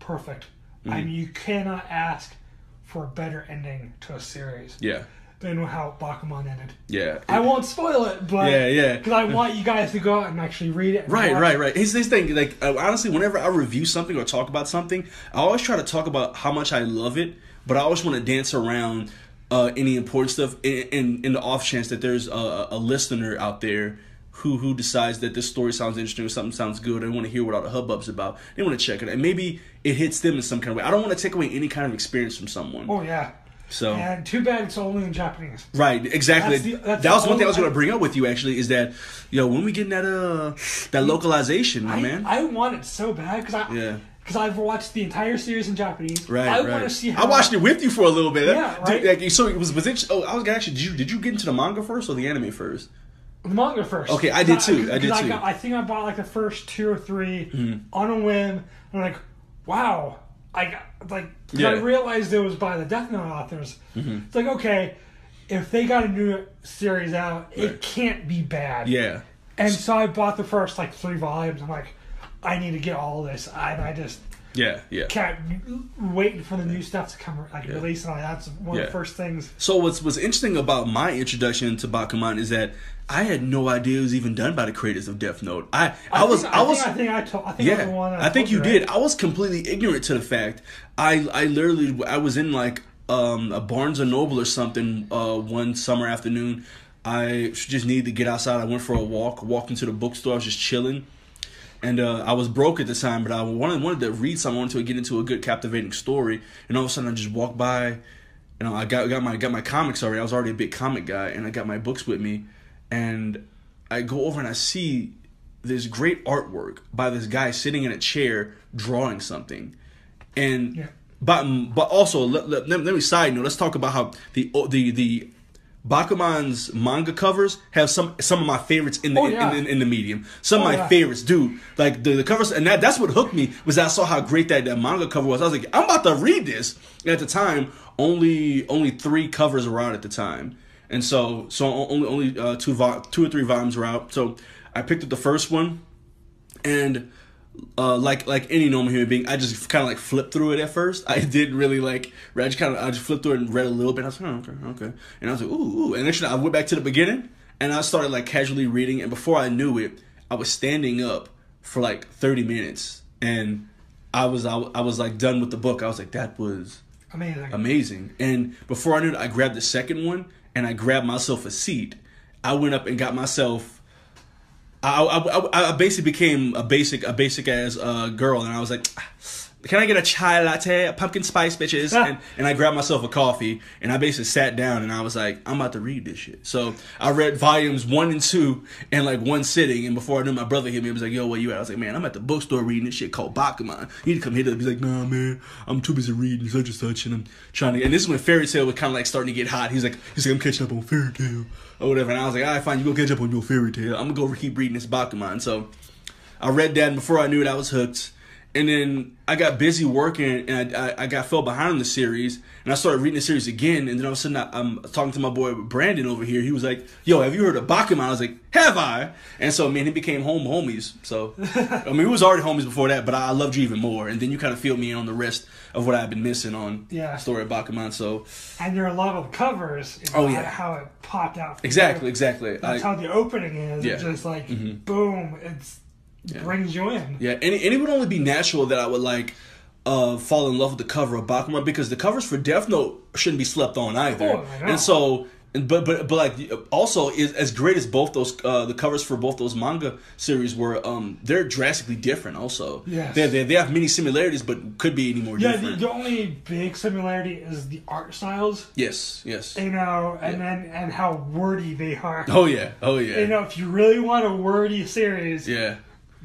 perfect. I Mm-hmm. mean, you cannot ask for a better ending to a series yeah than how Bakuman ended. yeah. I won't spoil it, but Yeah, yeah. because I want you guys to go out and actually read it. Right, right, it. right. Here's this thing. Like honestly, whenever I review something or talk about something, I always try to talk about how much I love it, but I always want to dance around uh, any important stuff in, in in the off chance that there's a, a listener out there who who decides that this story sounds interesting or something sounds good. They want to hear what all the hubbub's about. They want to check it, and maybe it hits them in some kind of way. I don't want to take away any kind of experience from someone. Oh yeah, so and too bad it's only in Japanese. Right, exactly. That's the- that's that was one thing I was going to bring up with you. Actually, is that you know when we get that uh that localization, my I, man. I want it so bad because I Yeah. because I've watched the entire series in Japanese. Right, I right. want to see how I watched it with you for a little bit. Yeah, Dude, right. like, so it was was it? Oh, I was gonna actually. Did you did you get into the manga first or the anime first? the manga first. Okay, I did too, I did 'cause too. Mm-hmm. got, I think I bought like the first two or 3 on a whim. I'm like, wow. I got like I Yeah. Mm-hmm. realized it was by the Death Note authors. It's like okay, if they got a new series out, Right. it can't be bad. Yeah, And so I bought the first like three volumes. I'm like, I need to get all of this, and I just Yeah, yeah. kept waiting for the new stuff to come like Yeah. release and all. That's one of the first things. So what's what's interesting about my introduction to Bakuman is that I had no idea it was even done by the creators of Death Note. I I, was think, I, was think, I think I told. I think I was yeah. one. that I think told you right? did. I was completely ignorant to the fact. I I literally I was in like um a Barnes and Noble or something uh one summer afternoon. I just needed to get outside. I went for a walk. Walked into the bookstore. I was just chilling. And uh, I was broke at the time, but I wanted wanted to read something. I wanted to get into a good, captivating story. And all of a sudden, I just walked by. You know, I got got my got my comics already. I was already a big comic guy, and I got my books with me. And I go over and I see this great artwork by this guy sitting in a chair drawing something. And Yeah. but mm, but also let, let, let me side note. Let's talk about how the the the Bakuman's manga covers have some some of my favorites in the Oh, in, yeah. in, in the medium. Some of Oh, my yeah. favorites, dude. Like the, the covers, and that that's what hooked me was I saw how great that, that manga cover was. I was like, I'm about to read this. And at the time, only only three covers were out at the time, and so so only only uh, two vo- two or three volumes were out. So I picked up the first one, and uh, like like any normal human being, I just kind of like flipped through it at first. I didn't really like. I just kind of I just flipped through it and read a little bit. I was like, oh, okay, okay, and I was like, ooh, ooh. and actually I went back to the beginning and I started like casually reading. And before I knew it, I was standing up for like thirty minutes, and I was I, I was like done with the book. I was like, that was Amazing. amazing. And before I knew it, I grabbed the second one and I grabbed myself a seat. I went up and got myself. I I, I, I basically became a basic a basic ass uh, girl, and I was like, "Can I get a chai latte, a pumpkin spice, bitches?" Ah. and and I grabbed myself a coffee, and I basically sat down, and I was like, "I'm about to read this shit." So I read volumes one and two in like one sitting, and before I knew, my brother hit me. He was like, "Yo, where you at?" I was like, "Man, I'm at the bookstore reading this shit called Bakuman. You need to come hit it." He's like, "Nah, man, I'm too busy reading such and such, and I'm trying to." And this is when Fairy Tale was kind of like starting to get hot. He's like, "He's like, I'm catching up on Fairy Tale or whatever," and I was like, "All right, fine, you go catch up on your Fairy Tale. I'm gonna go keep reading this Bakuman." So I read that, and before I knew it, I was hooked. And then I got busy working, and I, I, I got fell behind on the series, and I started reading the series again. And then all of a sudden, I, I'm talking to my boy Brandon over here. He was like, "Yo, have you heard of Bakuman?" I was like, "Have I?" And so, man, he became home homies. So, <laughs> I mean, we was already homies before that, but I, I loved you even more. And then you kind of filled me in on the rest of what I've been missing on Yeah. story of Bakuman. So, and there are a lot of covers. Oh, yeah. How it popped out. exactly, exactly. That's how the opening is. Yeah. It's just like Mhm. boom. It's brings you in. Yeah, and, and it would only be natural that I would like uh, fall in love with the cover of Bakuman because the covers for Death Note shouldn't be slept on either. Oh, and so, and, but but but like also is as great as both those uh, the covers for both those manga series were. Um, they're drastically different. Also, Yes. they they they have many similarities, but could be any more Yeah, the, the only big similarity is the art styles, yes, yes. you know, and Yeah. then and how wordy they are. Oh yeah, oh yeah, You know, if you really want a wordy series, yeah.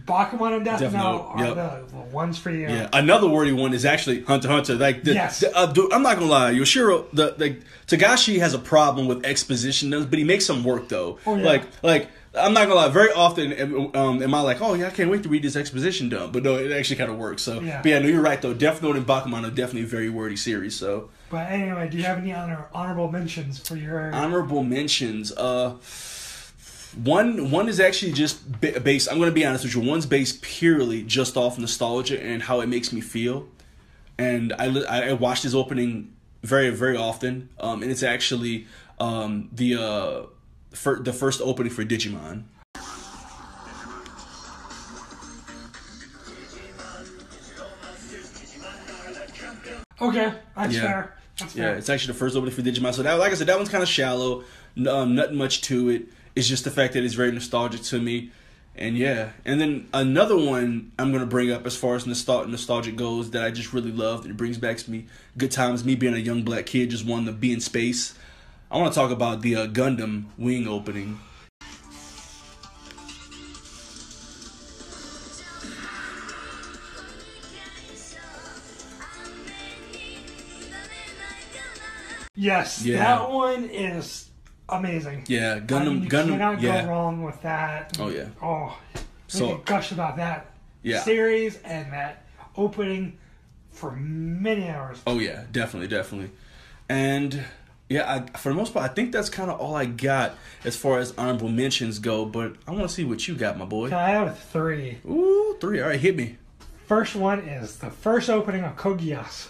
Bakuman and Death, Death Note Note, are yep. the, the ones for you. Yeah, another wordy one is actually Hunter Hunter. Like, the, Yes. the- uh, dude, I'm not gonna lie, Yoshihiro, the like Togashi has a problem with exposition, but he makes some work though. Oh, yeah. Like, like I'm not gonna lie. Very often, am- um, am I like, oh yeah, I can't wait to read this exposition dump, but no, it actually kind of works. So, Yeah. but yeah, no, you're right though. Death Note and Bakuman are definitely a very wordy series. So, But anyway, do you have any honor, honorable mentions for your? honorable mentions. Uh, one one is actually just based. I'm gonna be honest with you. One's based purely just off nostalgia and how it makes me feel. And I I watch this opening very very often. Um, and it's actually um the uh fir- the first opening for Digimon. okay, that's Yeah. fair. That's Yeah, fair. it's actually the first opening for Digimon. So that, like I said, that one's kind of shallow. Um, nothing much to it. It's just the fact that it's very nostalgic to me. And yeah, and then another one I'm gonna bring up as far as nostal- nostalgic goes that I just really loved. It brings back to me good times. Me being a young black kid, just wanting to be in space. I want to talk about the uh, Gundam Wing opening. Yes, Yeah. that one is amazing. Yeah, I Gundam. mean, you Gundam. cannot Yeah. go wrong with that. Oh yeah. Oh, So- gush about that Yeah. series and that opening for many hours. Oh yeah, definitely, definitely. And yeah, I, for the most part, I think that's kind of all I got as far as honorable mentions go. But I want to see what you got, my boy. I have three. Ooh, three. All right, hit me. First one is the first opening of Code Geass.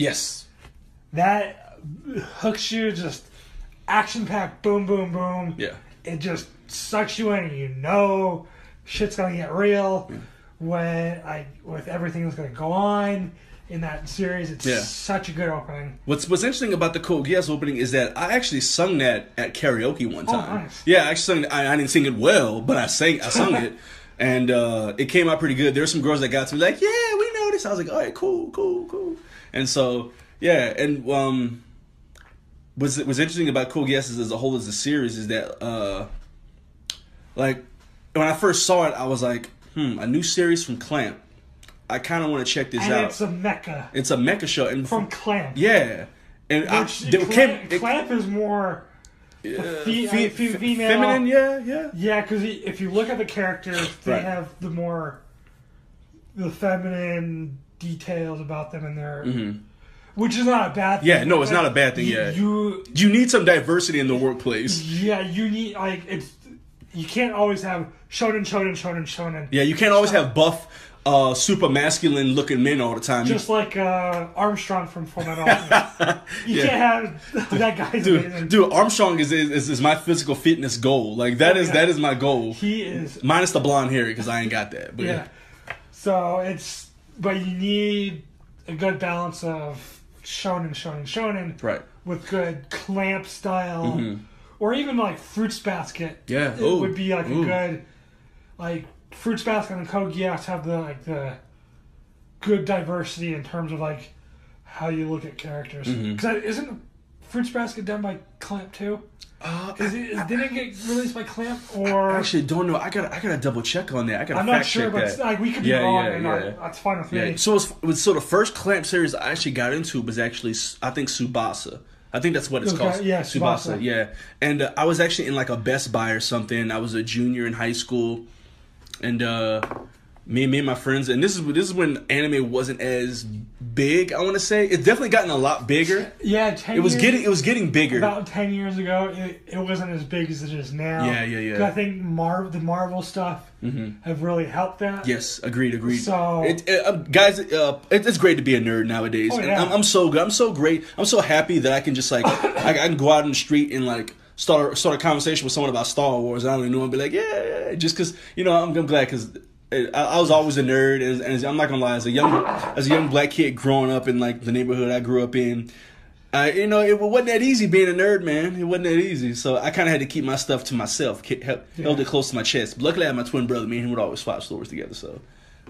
Yes. That hooks you just action packed, boom, boom, boom. Yeah. It just sucks you in, and you know shit's gonna get real when I with everything that's gonna go on in that series. It's Yeah. such a good opening. What's What's interesting about the Code Geass opening is that I actually sung that at karaoke one time. Oh, nice. Yeah, I actually sung. I, I didn't sing it well, but I sang. I sung it, <laughs> and uh, it came out pretty good. There were some girls that got to me like, "Yeah, we know this." I was like, "All right, cool, cool, cool." And so, yeah, and um, what's what's interesting about Code Geass as a whole as a series is that uh, like when I first saw it, I was like, "Hmm, a new series from Clamp." I kind of want to check this And out. it's a mecha It's a mecha show, and from Clamp. yeah, and I, they Clamp, it- Clamp is more uh, fe- fe- fe- female. feminine. Yeah, yeah. Yeah, because if you look at the characters, they Right. have the more the feminine details about them in there, which is not a bad. thing. Mm-hmm. Yeah, no, it's not a bad thing, You, yeah. you You need some diversity in the workplace. yeah, you need like it's you can't always have shonen, shonen, shonen, shonen. Yeah, you can't always have buff, uh, super masculine looking men all the time. Just like uh, Armstrong from Fullmetal <laughs> Alchemist. You Yeah. can't have that guy's amazing. dude, dude, Armstrong is, is is my physical fitness goal. Like that is yeah. that is my goal. He is Minus the blonde hair because I ain't got that. But Yeah. So it's but you need a good balance of shonen, shonen, shonen, Right. With good clamp style, or even like Fruits Basket. Mm-hmm. Yeah. it Ooh. would be like Ooh. a good like Fruits Basket and Code Geass have the like the good diversity in terms of like how you look at characters. Mm-hmm. Because isn't Fruits Basket done by Clamp too? Uh, Is it, did it get released by Clamp or? I actually don't know. I gotta I gotta double check on that. I gotta I'm not sure, but like we could be Yeah, wrong, yeah, and yeah. I- that's fine with Yeah. me. So it was- so the first clamp series I actually got into was actually I think Tsubasa. I think that's what it's Okay, called. yeah, Tsubasa. Yeah, and uh, I was actually in like a Best Buy or something. I was a junior in high school, and uh, me, me and my friends, and this is this is when anime wasn't as big. I want to say it's definitely gotten a lot bigger. Yeah, ten It was years, getting it was getting bigger. about ten years ago. It, it wasn't as big as it is now. Yeah, yeah, yeah. I think Mar- the Marvel stuff have really helped that. Yes, agreed, agreed. So- it, it, uh, guys, uh, it, it's great to be a nerd nowadays. Oh, yeah. I'm, I'm so good. I'm so great. I'm so happy that I can just like <laughs> I, I can go out in the street and like start start a conversation with someone about Star Wars. I don't even know and be like, yeah, yeah, just because you know I'm, I'm glad because. I, I was always a nerd, and, and I'm not gonna lie. As a young, as a young black kid growing up in like the neighborhood I grew up in, uh, you know, it wasn't that easy being a nerd, man. It wasn't that easy. So I kind of had to keep my stuff to myself, keep, held, held it close to my chest. But luckily, I had my twin brother. Me and him would always swap stories together. So,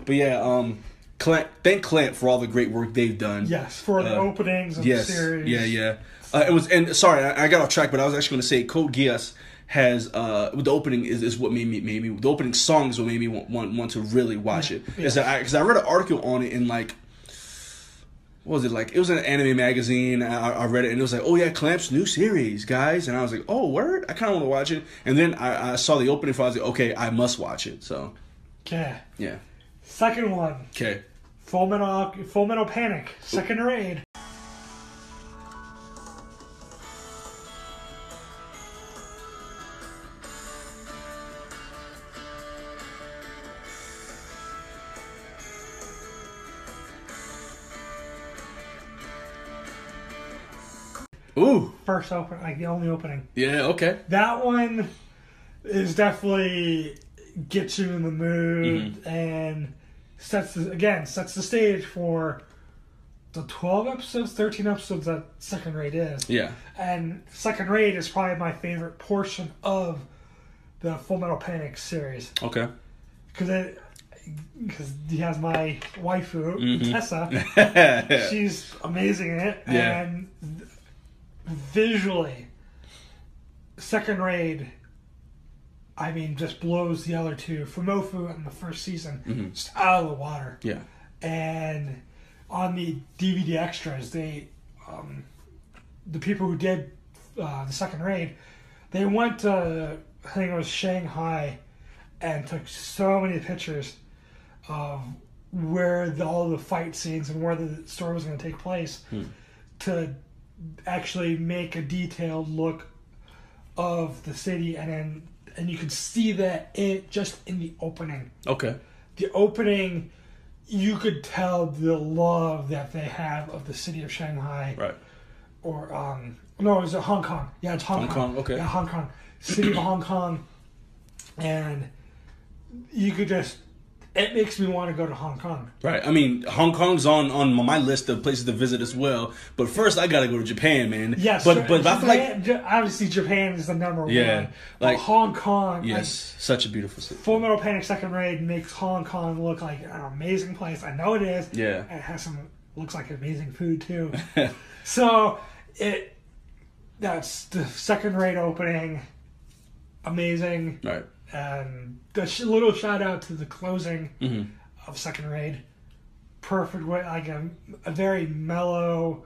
but yeah, um, Clamp, thank Clint for all the great work they've done. Yes, for the Uh, openings of Yes. the series. Yeah, yeah. Uh, it was, and sorry, I, I got off track, but I was actually to say Code Geass has uh the opening is, is what made me made me the opening song is what made me want want, want to really watch it. Is that because I, read an article on it in like what was it like? It was an anime magazine. I, I read it and it was like, oh yeah, Clamp's new series, guys. And I was like, oh word, I kind of want to watch it. And then I, I saw the opening for. it. I was like, okay, I must watch it. So Okay. yeah, Second one, okay. Full Metal, Full Metal Panic, second raid. Ooh, First open, like the only opening. yeah, okay. That one is definitely gets you in the mood Mm-hmm. and sets the, again sets the stage for the 12 episodes 13 episodes that second raid is Yeah, and second raid is probably my favorite portion of the full metal panic series okay. because it because he has my waifu Mm-hmm. tessa <laughs> she's amazing in it Yeah. and visually second raid i mean just blows the other two fumoffu in the first season Mm-hmm. just out of the water yeah. and on the dvd extras they um, the people who did uh, the second raid they went to i think it was shanghai and took so many pictures of where the, all the fight scenes and where the story was going to take place to actually make a detailed look of the city, and then and you can see that it just in the opening. Okay. The opening, you could tell the love that they have of the city of Shanghai Right. or um no, is it Hong Kong? Yeah, it's Hong, Hong Kong. Kong, okay. Yeah, Hong Kong, city of Hong Kong, and you could just. It makes me want to go to Hong Kong. Right. I mean, Hong Kong's on on my list of places to visit as well. But first, I gotta go to Japan, man. Yes, But but I feel like obviously Japan is the number Yeah, one. like- but Hong Kong, yes, such a beautiful city. like, Full Metal Panic Second Raid makes Hong Kong look like an amazing place. I know it is. Yeah. It has some looks like amazing food too. <laughs> so it that's the second raid opening, amazing. Right. And a sh- little shout out to the closing Mhm. of second raid perfect way like a, a very mellow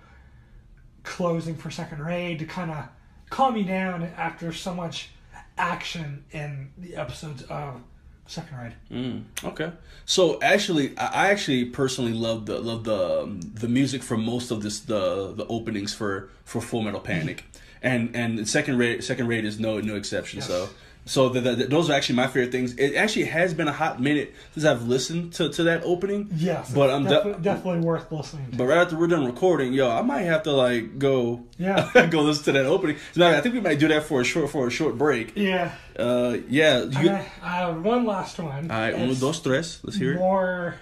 closing for second raid to kind of calm me down after so much action in the episodes of second raid Mm, okay. So actually, I actually personally love the love the um, the music for most of this the the openings for for Full Metal Panic, and and second raid second raid is no no exception. Yes. So. So the, the, those are actually my favorite things. It actually has been a hot minute since I've listened to, to that opening. yes But I'm de- definitely worth listening to But right after we're done recording, yo, I might have to like go, Yeah. <laughs> go listen to that opening. Matter, I think we might do that for a short for a short break. yeah Uh, yeah. You, I, one last one all right, uno, dos, tres. Let's hear it. more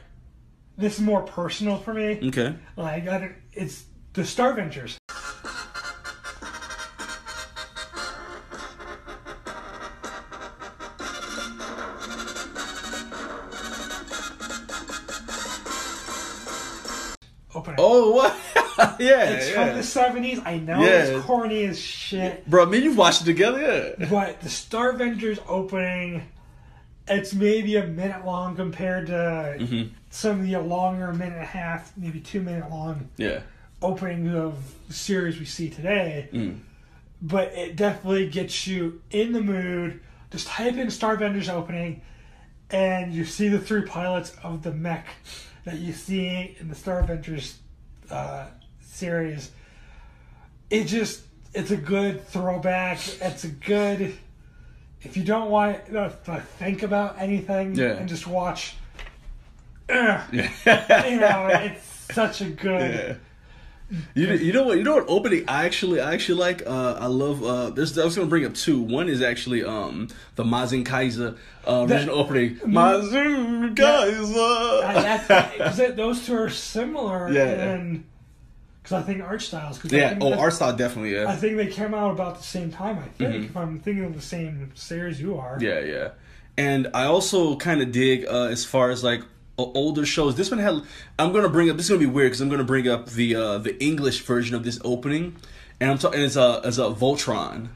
this is more personal for me Okay. Like I it's the Starvengers. From the seventies. I know Yeah. it's corny as shit, Bro, me and you watched it together, yeah. but the Starvengers opening, it's maybe a minute long compared to Mm-hmm. some of the longer minute and a half, maybe two minute long Yeah. opening of the series we see today. Mm. But it definitely gets you in the mood. Just type in Starvengers opening, and you see the three pilots of the mech that you see in the Starvengers uh, series. It just, it's a good throwback. It's a good. If you don't want to think about anything Yeah. and just watch, <laughs> Yeah. you know, it's such a good. Yeah. You, you know what you know what opening I actually I actually like uh I love uh there's I was gonna bring up two one is actually um the Mazin Kaiser uh, That- original opening <laughs> Mazin Kaiser that's those two are similar. Yeah. And because I think art styles. Cause yeah oh art style definitely Yeah. I think they came out about the same time. I think Mhm. if I'm thinking of the same series you are. yeah yeah and I also kind of dig uh as far as like older shows this one had I'm gonna bring up this is gonna be weird because I'm gonna bring up the uh the English version of this opening and I'm talking as a as a Voltron.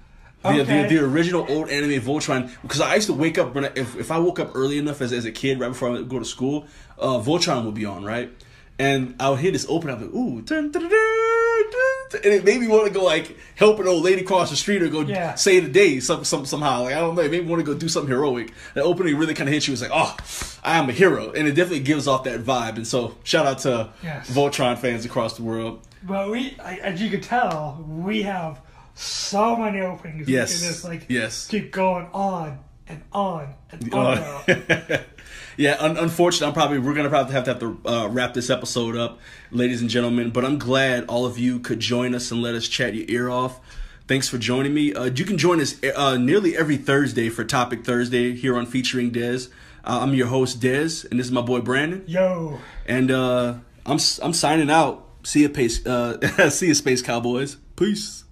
The, Okay. the, the original old anime Voltron because I used to wake up when I, if, if I woke up early enough as, as a kid right before I would go to school, uh, Voltron would be on right, and I would hear this open. I'd like, ooh, dun, dun, dun, and it made me want to go like help an old lady cross the street or go Yeah. save the day some, some somehow. Like I don't know, it made me want to go do something heroic. The opening really kind of hit you. It's like, oh, I am a hero, and it definitely gives off that vibe. And so shout out to Yes. Voltron fans across the world. But we, as you can tell, we have so many openings. Yes. We can just like Yes. keep going on and on and on. Uh, <laughs> yeah, un- unfortunately, I'm probably we're gonna probably have to have to uh, wrap this episode up, ladies and gentlemen. But I'm glad all of you could join us and let us chat your ear off. Thanks for joining me. Uh, you can join us uh, nearly every Thursday for Topic Thursday here on featuring Dez. Uh, I'm your host Dez, and this is my boy Brandon. Yo, And uh, I'm I'm signing out. See you, pace. Uh, <laughs> see you, Space Cowboys. Peace.